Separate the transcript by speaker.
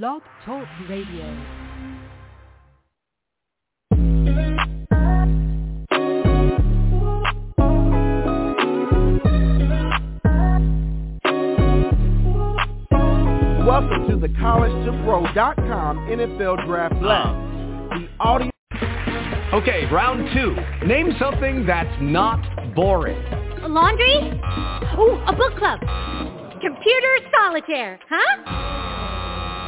Speaker 1: Blog Talk Radio.
Speaker 2: Welcome to the collegetopro.com NFL Draft Lab. The audio.
Speaker 3: Okay, round two. Name something that's not boring.
Speaker 4: A laundry? Ooh, a book club. Computer solitaire, huh?